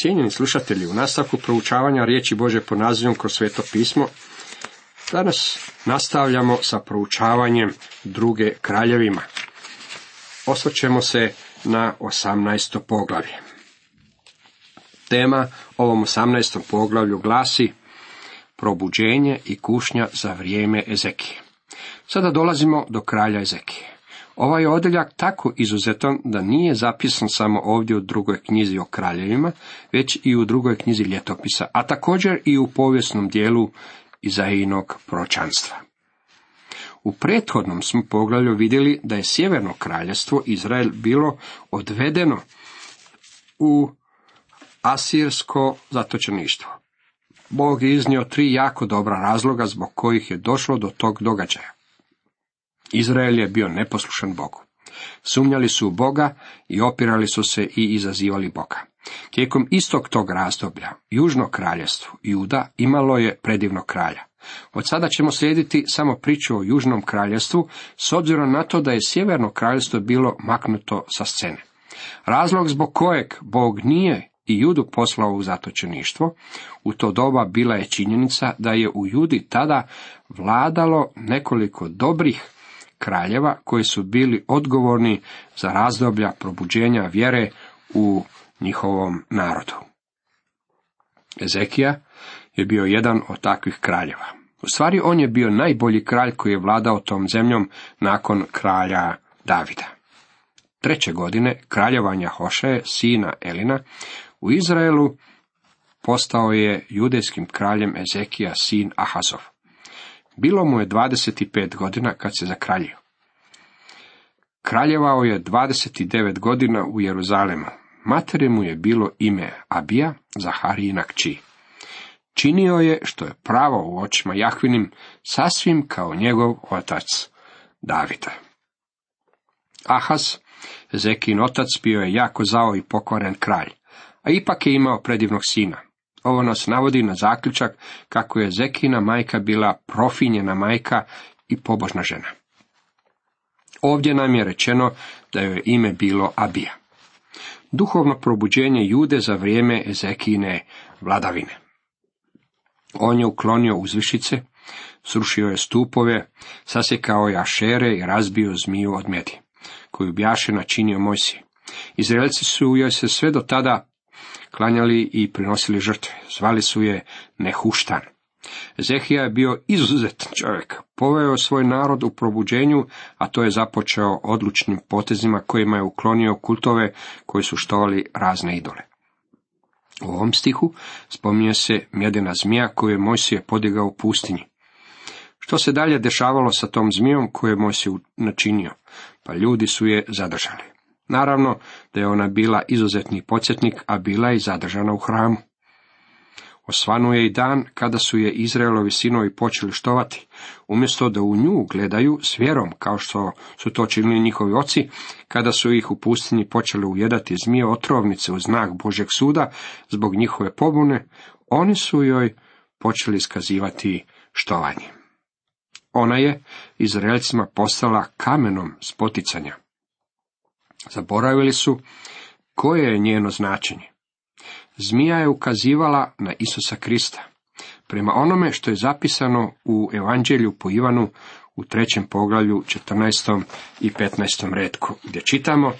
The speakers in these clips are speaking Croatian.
Cijenjeni slušatelji, u nastavku proučavanja riječi Bože po nazivom kroz sveto pismo, danas nastavljamo sa proučavanjem druge kraljevima. Osvrćemo se na 18. poglavlje. Tema ovom 18. poglavlju glasi probuđenje i kušnja za vrijeme Ezekije. Sada dolazimo do kralja Ezekije. Ovaj je odjeljak tako izuzetan da nije zapisan samo ovdje u drugoj knjizi o kraljevima, već i u drugoj knjizi ljetopisa, a također i u povijesnom dijelu Izainog pročanstva. U prethodnom smo poglavlju vidjeli da je sjeverno kraljevstvo Izrael bilo odvedeno u asirsko zatočeništvo. Bog je iznio tri jako dobra razloga zbog kojih je došlo do tog događaja. Izrael je bio neposlušan Bogu. Sumnjali su u Boga i opirali su se i izazivali Boga. Tijekom istog tog razdoblja, južno kraljevstvo Juda imalo je predivnog kralja. Od sada ćemo slijediti samo priču o južnom kraljevstvu, s obzirom na to da je sjeverno kraljevstvo bilo maknuto sa scene. Razlog zbog kojeg Bog nije i Judu poslao u zatočeništvo, u to doba bila je činjenica da je u Judi tada vladalo nekoliko dobrih kraljeva koji su bili odgovorni za razdoblja probuđenja vjere u njihovom narodu. Ezekija je bio jedan od takvih kraljeva. U stvari on je bio najbolji kralj koji je vladao tom zemljom nakon kralja Davida. Treće godine kraljevanja Hošeje, sina Elina, u Izraelu postao je judejskim kraljem Ezekija sin Ahazov. Bilo mu je 25 godina kad se zakraljio. Kraljevao je 29 godina u Jeruzalemu. Materi mu je bilo ime Abija, Zaharijina kći. Činio je što je pravo u očima Jahvinim, sasvim kao njegov otac Davida. Ahaz, Zekin otac, bio je jako zao i pokvaren kralj, a ipak je imao predivnog sina. Ovo nas navodi na zaključak kako je Zekina majka bila profinjena majka i pobožna žena. Ovdje nam je rečeno da joj ime bilo Abija. Duhovno probuđenje jude za vrijeme Ezekine vladavine. On je uklonio uzvišice, srušio je stupove, sasjekao je ašere i razbio zmiju od medi, koju bjaše načinio Mojsije. Izraelci su joj se sve do tada klanjali i prinosili žrtve. Zvali su je Nehuštan. Zehija je bio izuzetan čovjek. Poveo svoj narod u probuđenju, a to je započeo odlučnim potezima kojima je uklonio kultove koji su štovali razne idole. U ovom stihu spominje se mjedena zmija koju je Mojsije podigao u pustinji. Što se dalje dešavalo sa tom zmijom koju je Mojsije načinio? Pa ljudi su je zadržali. Naravno da je ona bila izuzetni podsjetnik, a bila je zadržana u hramu. Osvanuje i dan kada su je Izraelovi sinovi počeli štovati, umjesto da u nju gledaju s vjerom, kao što su to činili njihovi oci, kada su ih u pustinji počeli ujedati zmije otrovnice u znak Božeg suda zbog njihove pobune, oni su joj počeli iskazivati štovanje. Ona je Izraelcima postala kamenom spoticanja. Zaboravili su koje je njeno značenje. Zmija je ukazivala na Isusa Krista. Prema onome što je zapisano u Evanđelju po Ivanu u trećem poglavlju 14. i 15. redku, gdje čitamo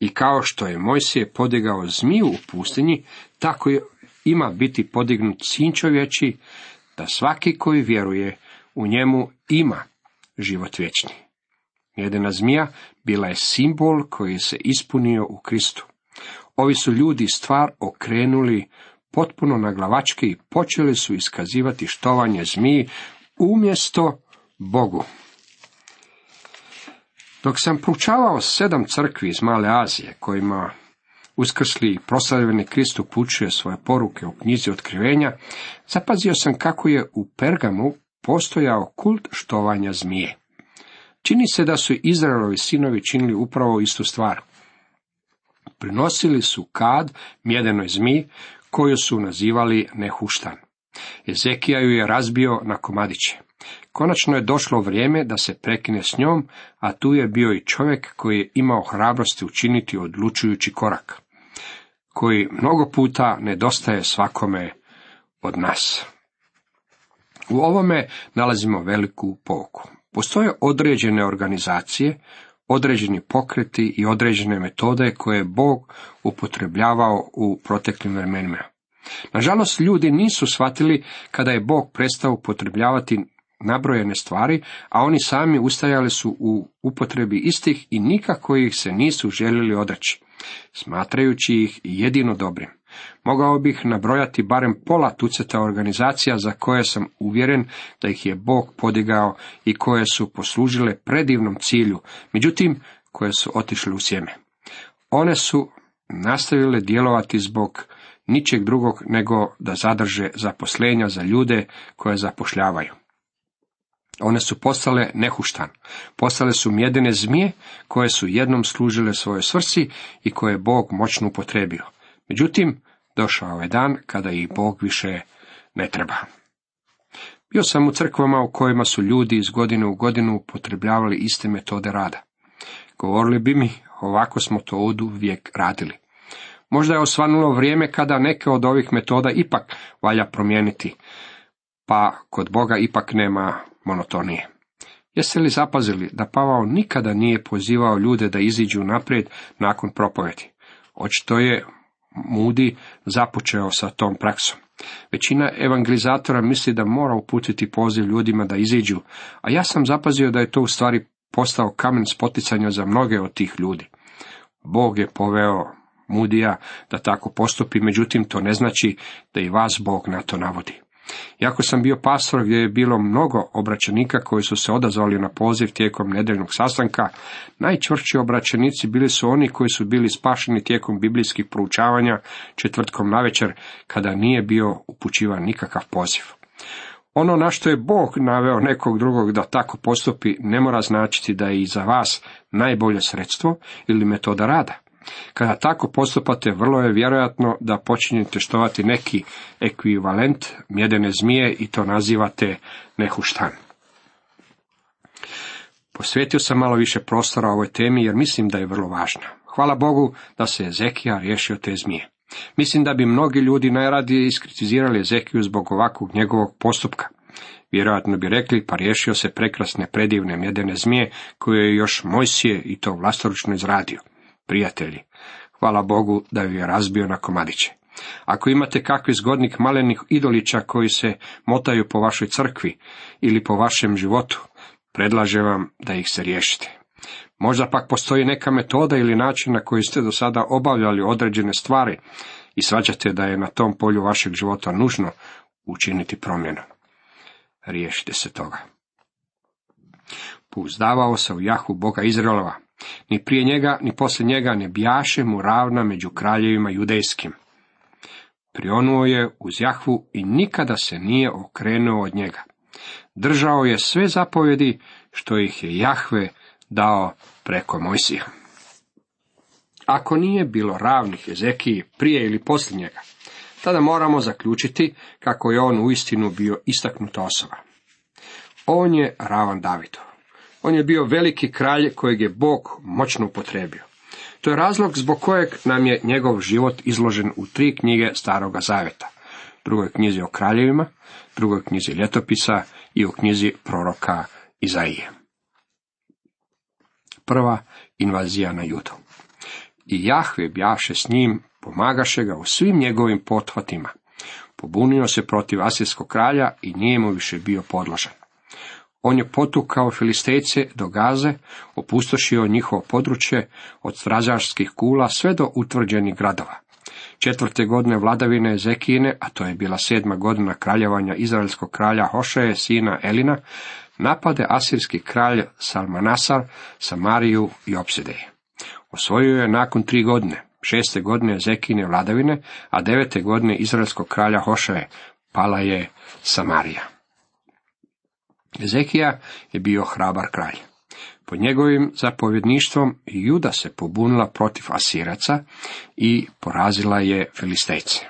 i kao što je Mojsije podigao zmiju u pustinji, tako je ima biti podignut sin čovječi, da svaki koji vjeruje u njemu ima život vječni. Jedina zmija bila je simbol koji se ispunio u Kristu. Ovi su ljudi stvar okrenuli potpuno na glavačke i počeli su iskazivati štovanje zmiji umjesto Bogu. Dok sam proučavao sedam crkvi iz Male Azije, kojima uskrsli i proslavljeni Krist upućuje svoje poruke u knjizi otkrivenja, zapazio sam kako je u Pergamu postojao kult štovanja zmije. Čini se da su Izraelovi sinovi činili upravo istu stvar. Prinosili su kad mjedenoj zmiji, koju su nazivali Nehuštan. Ezekija ju je razbio na komadiće. Konačno je došlo vrijeme da se prekine s njom, a tu je bio i čovjek koji je imao hrabrosti učiniti odlučujući korak. koji mnogo puta nedostaje svakome od nas. U ovome nalazimo veliku pouku. Postoje određene organizacije, određeni pokreti i određene metode koje je Bog upotrebljavao u proteklim vremenima. Nažalost, ljudi nisu shvatili kada je Bog prestao upotrebljavati nabrojene stvari, a oni sami ustajali su u upotrebi istih i nikako ih se nisu željeli odreći, smatrajući ih jedino dobrim. Mogao bih nabrojati barem pola tuceta organizacija za koje sam uvjeren da ih je Bog podigao i koje su poslužile predivnom cilju, međutim koje su otišle u sjeme. One su nastavile djelovati zbog ničeg drugog nego da zadrže zaposlenja za ljude koje zapošljavaju. One su postale nehuštan, postale su mjedene zmije koje su jednom služile svojoj svrsi i koje je Bog moćno upotrebio. Međutim, došao je dan kada ih Bog više ne treba. Bio sam u crkvama u kojima su ljudi iz godine u godinu upotrebljavali iste metode rada. Govorili bi mi, ovako smo to od uvijek radili. Možda je osvanulo vrijeme kada neke od ovih metoda ipak valja promijeniti, pa kod Boga ipak nema monotonije. Jeste li zapazili da Pavao nikada nije pozivao ljude da iziđu naprijed nakon propovedi? Očito je Mudi započeo sa tom praksom. Većina evangelizatora misli da mora uputiti poziv ljudima da iziđu, a ja sam zapazio da je to u stvari postao kamen spoticanja za mnoge od tih ljudi. Bog je poveo Mudija da tako postupi, međutim to ne znači da i vas Bog na to navodi. Iako sam bio pastor gdje je bilo mnogo obraćenika koji su se odazvali na poziv tijekom nedeljnog sastanka, najčvršći obraćenici bili su oni koji su bili spašeni tijekom biblijskih proučavanja četvrtkom navečer kada nije bio upućivan nikakav poziv. Ono na što je Bog naveo nekog drugog da tako postupi ne mora značiti da je i za vas najbolje sredstvo ili metoda rada. Kada tako postupate, vrlo je vjerojatno da počinjete štovati neki ekvivalent mjedene zmije i to nazivate nehuštan. Posvetio sam malo više prostora ovoj temi jer mislim da je vrlo važna. Hvala Bogu da se Ezekija riješio te zmije. Mislim da bi mnogi ljudi najradije iskritizirali Ezekiju zbog ovakvog njegovog postupka. Vjerojatno bi rekli, pa riješio se prekrasne predivne mjedene zmije koje je još Mojsije i to vlastoručno izradio. Prijatelji, hvala Bogu da ju je razbio na komadiće. Ako imate kakvi zgodnik malenih idolića koji se motaju po vašoj crkvi ili po vašem životu, predlažem vam da ih se riješite. Možda pak postoji neka metoda ili način na koji ste do sada obavljali određene stvari i svađate da je na tom polju vašeg života nužno učiniti promjenu. Riješite se toga. Pouzdavao se u jahu Boga Izraelova, ni prije njega, ni poslije njega ne bjaše mu ravna među kraljevima judejskim. Prionuo je uz Jahvu i nikada se nije okrenuo od njega. Držao je sve zapovjedi što ih je Jahve dao preko Mojsija. Ako nije bilo ravnih Ezekiji prije ili poslije njega, tada moramo zaključiti kako je on uistinu bio istaknuta osoba. On je ravan Davidu. On je bio veliki kralj kojeg je Bog moćno upotrebio. To je razlog zbog kojeg nam je njegov život izložen u tri knjige Staroga Zaveta. Drugoj knjizi o kraljevima, drugoj knjizi ljetopisa i u knjizi proroka Izaije. Prva invazija na judu. I Jahve bjaše s njim, pomagaše ga u svim njegovim pothvatima. Pobunio se protiv asirskog kralja i nije mu više bio podložan. On je potukao filistejce do Gaze, opustošio njihovo područje od stražarskih kula sve do utvrđenih gradova. Četvrte godine vladavine Ezekijine, a to je bila sedma godina kraljevanja izraelskog kralja Hošeje, sina Elina, napade asirski kralj Salmanasar, Samariju i Opsedeje. Osvojio je nakon tri godine, šeste godine Ezekijine vladavine, a devete godine izraelskog kralja Hošeje, pala je Samarija. Ezekija je bio hrabar kralj. Pod njegovim zapovjedništvom Juda se pobunila protiv Asiraca i porazila je Filistejce.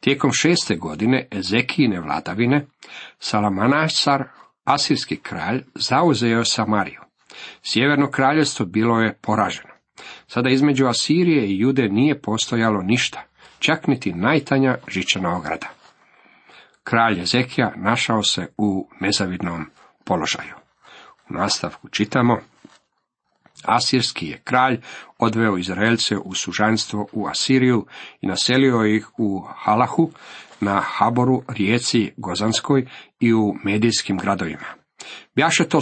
Tijekom šeste godine Ezekijine vladavine Salamanasar, asirski kralj, zauzeo je Samariju. Sjeverno kraljevstvo bilo je poraženo. Sada između Asirije i Jude nije postojalo ništa, čak niti najtanja žičana ograda. Kralj Ezekija našao se u nezavidnom položaju. U nastavku čitamo, Asirski je kralj odveo Izraelce u sužanstvo u Asiriju i naselio ih u Halahu, na Haboru, rijeci Gozanskoj i u medijskim gradovima. Bjaše to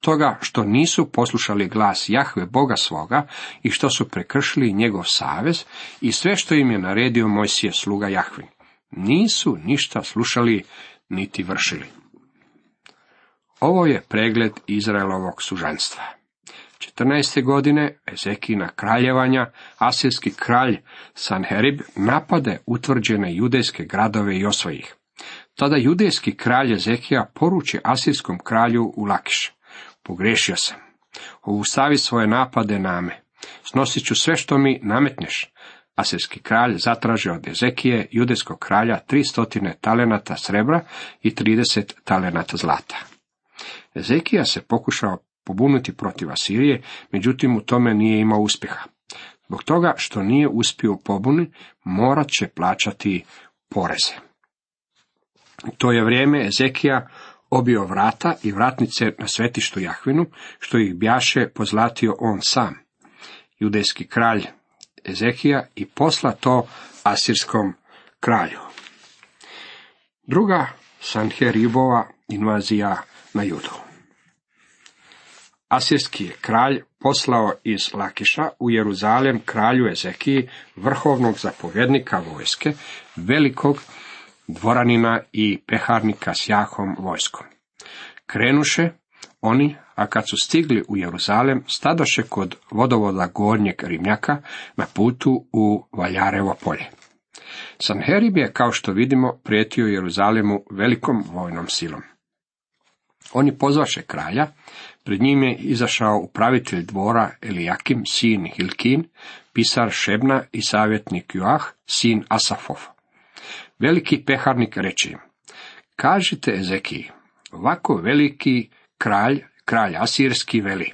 toga što nisu poslušali glas Jahve Boga svoga i što su prekršili njegov savez i sve što im je naredio Mojsije sluga Jahvin. Nisu ništa slušali niti vršili. Ovo je pregled Izraelovog sužanstva. 14. godine Ezekina kraljevanja, asirski kralj Sanherib napade utvrđene judejske gradove i osvoji ih. Tada judejski kralj Ezekija poruči asirskom kralju u Lakiš. Pogrešio sam. Ovustavi svoje napade na me. Snosit ću sve što mi nametneš. Asirski kralj zatraži od Ezekije, judejskog kralja, tri stotine talenata srebra i 30 talenata zlata. Ezekija se pokušao pobuniti protiv Asirije, međutim u tome nije imao uspjeha. Zbog toga što nije uspio u pobuni, morat će plaćati poreze. To je vrijeme Ezekija obio vrata i vratnice na svetištu Jahvinu, što ih bjaše pozlatio on sam. Judejski kralj Ezekija i posla to asirskom kralju. Druga Sanheribova invazija na Judu. Asirski je kralj poslao iz Lakiša u Jeruzalem kralju Ezekiji, vrhovnog zapovjednika vojske, velikog dvoranina i peharnika s jahom vojskom. Krenuše oni, a kad su stigli u Jeruzalem, stadoše kod vodovoda gornjeg Rimljaka na putu u Valjarevo polje. Sanherib je, kao što vidimo, prijetio Jeruzalemu velikom vojnom silom. Oni pozvaše kralja, pred njim je izašao upravitelj dvora Elijakim, sin Hilkin, pisar Šebna i savjetnik Joah, sin Asafov. Veliki peharnik reče im, kažite Ezekiji, ovako veliki kralj, kralj Asirski veli,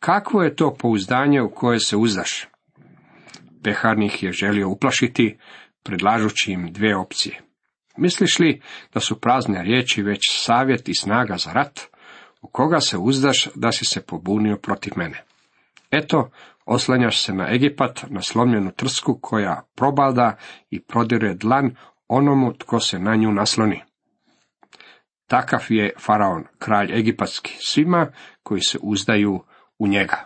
kakvo je to pouzdanje u koje se uzdaš? Peharnik je želio uplašiti, predlažući im dvije opcije. Misliš li da su prazne riječi već savjet i snaga za rat? U koga se uzdaš da si se pobunio protiv mene? Eto, oslanjaš se na Egipat, na slomljenu trsku koja probalda i prodire dlan onomu tko se na nju nasloni. Takav je faraon, kralj egipatski, svima koji se uzdaju u njega.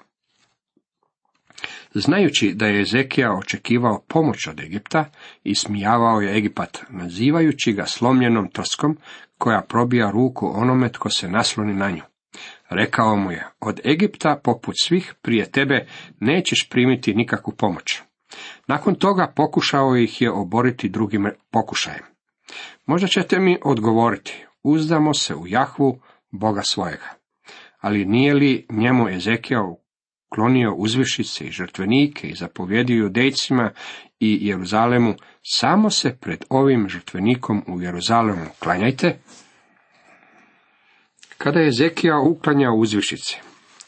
Znajući da je Ezekija očekivao pomoć od Egipta, ismijavao je Egipat, nazivajući ga slomljenom trskom, koja probija ruku onome tko se nasloni na nju. Rekao mu je, od Egipta, poput svih prije tebe, nećeš primiti nikakvu pomoć. Nakon toga pokušao ih je oboriti drugim pokušajem. Možda ćete mi odgovoriti, uzdamo se u Jahvu, Boga svojega. Ali nije li njemu Ezekija klonio uzvišice i žrtvenike i zapovjedio judejcima i Jeruzalemu, samo se pred ovim žrtvenikom u Jeruzalemu klanjajte? Kada je Ezekija uklanjao uzvišice,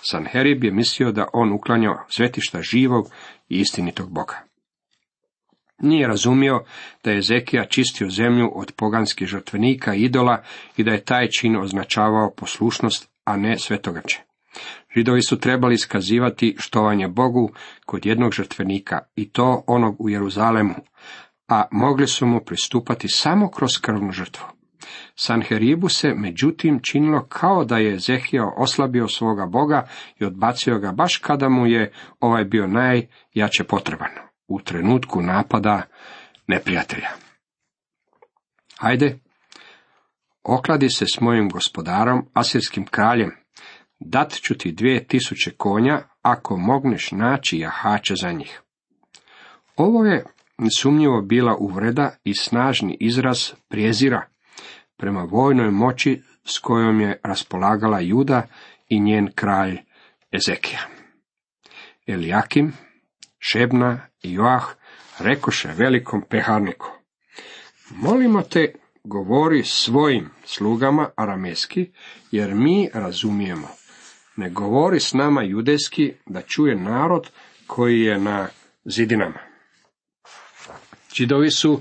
Sanherib je mislio da on uklanjao svetišta živog i istinitog Boga. Nije razumio da je Ezekija čistio zemlju od poganskih žrtvenika i idola i da je taj čin označavao poslušnost, a ne svetogače. Židovi su trebali iskazivati štovanje Bogu kod jednog žrtvenika, i to onog u Jeruzalemu, a mogli su mu pristupati samo kroz krvnu žrtvu. Sanheribu se međutim činilo kao da je Ezehija oslabio svoga Boga i odbacio ga baš kada mu je ovaj bio najjače potreban, u trenutku napada neprijatelja. Hajde, okladi se s mojim gospodarom, asirskim kraljem, dat ću ti dvije tisuće konja, ako mogneš naći jahača za njih. Ovo je nesumnjivo bila uvreda i snažni izraz prijezira prema vojnoj moći s kojom je raspolagala Juda i njen kralj Ezekija. Elijakim, Šebna i Joah rekoše velikom peharniku, molimo te govori svojim slugama arameski, jer mi razumijemo. Ne govori s nama judejski da čuje narod koji je na zidinama. Židovi su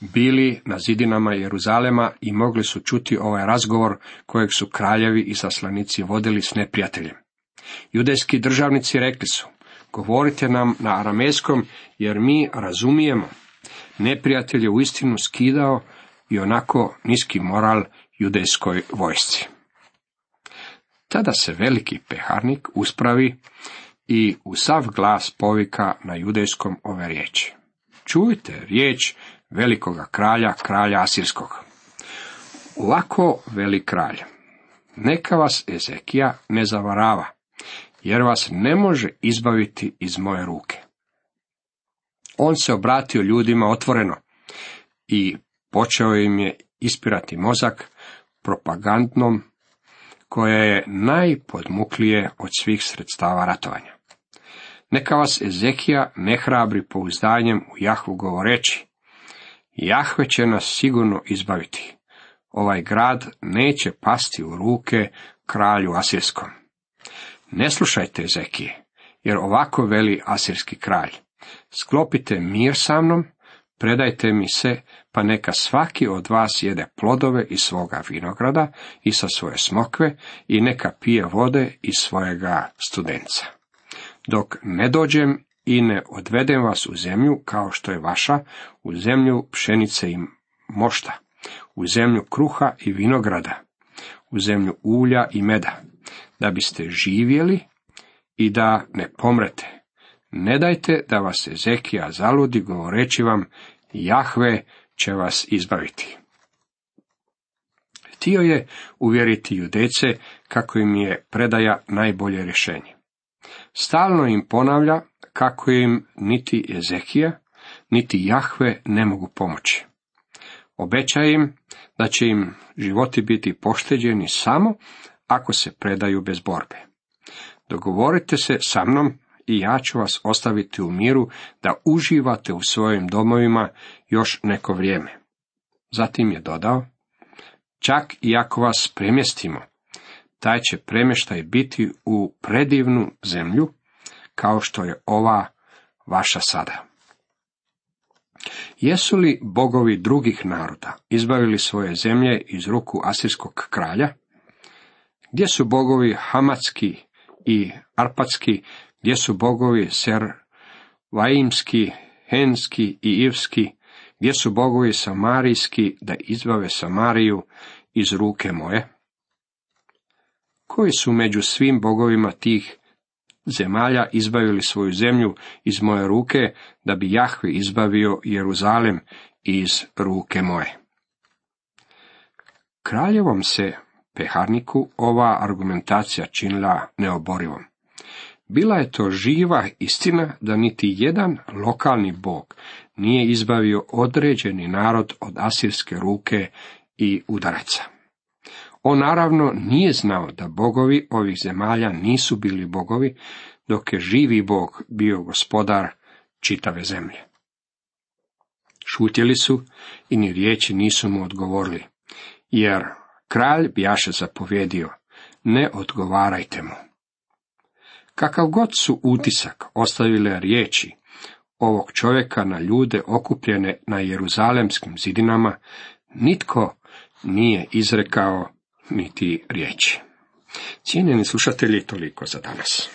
bili na zidinama Jeruzalema i mogli su čuti ovaj razgovor kojeg su kraljevi i zaslanici vodili s neprijateljem. Judejski državnici rekli su, govorite nam na aramejskom jer mi razumijemo. Neprijatelj je uistinu skidao i onako niski moral judejskoj vojsci. Tada se veliki peharnik uspravi i u sav glas povika na judejskom ove riječi. Čujte riječ velikoga kralja, kralja Asirskog. Ovako veli kralj, neka vas Ezekija ne zavarava, jer vas ne može izbaviti iz moje ruke. On se obratio ljudima otvoreno i počeo im je ispirati mozak propagandnom koja je najpodmuklije od svih sredstava ratovanja. Neka vas Ezekija ne hrabri pouzdanjem u Jahvu govoreći, Jahve će nas sigurno izbaviti. Ovaj grad neće pasti u ruke kralju Asirskom. Ne slušajte Ezekije, jer ovako veli Asirski kralj. Sklopite mir sa mnom, predajte mi se, pa neka svaki od vas jede plodove iz svoga vinograda i sa svoje smokve i neka pije vode iz svojega studenca. Dok ne dođem i ne odvedem vas u zemlju kao što je vaša, u zemlju pšenice i mošta, u zemlju kruha i vinograda, u zemlju ulja i meda, da biste živjeli i da ne pomrete. Ne dajte da vas Ezekija zaludi govoreći vam, Jahve će vas izbaviti. Htio je uvjeriti judece kako im je predaja najbolje rješenje. Stalno im ponavlja kako im niti Ezekija, niti Jahve ne mogu pomoći. Obećaje im da će im životi biti pošteđeni samo ako se predaju bez borbe. Dogovorite se sa mnom i ja ću vas ostaviti u miru da uživate u svojim domovima još neko vrijeme. Zatim je dodao, čak i ako vas premjestimo, taj će premještaj biti u predivnu zemlju, kao što je ova vaša sada. Jesu li bogovi drugih naroda izbavili svoje zemlje iz ruku asirskog kralja? Gdje su bogovi hamatski i arpatski, gdje su bogovi ser vaimski, henski i ivski, gdje su bogovi samarijski da izbave Samariju iz ruke moje? Koji su među svim bogovima tih zemalja izbavili svoju zemlju iz moje ruke, da bi Jahve izbavio Jeruzalem iz ruke moje. Kraljevom se peharniku ova argumentacija činila neoborivom. Bila je to živa istina da niti jedan lokalni bog nije izbavio određeni narod od asirske ruke i udaraca. On naravno nije znao da bogovi ovih zemalja nisu bili bogovi, dok je živi bog bio gospodar čitave zemlje. Šutjeli su i ni riječi nisu mu odgovorili, jer kralj bjaše zapovjedio, ne odgovarajte mu. Kakav god su utisak ostavile riječi ovog čovjeka na ljude okupljene na jeruzalemskim zidinama, nitko nije izrekao niti riječi. Cijenjeni slušatelji, toliko za danas.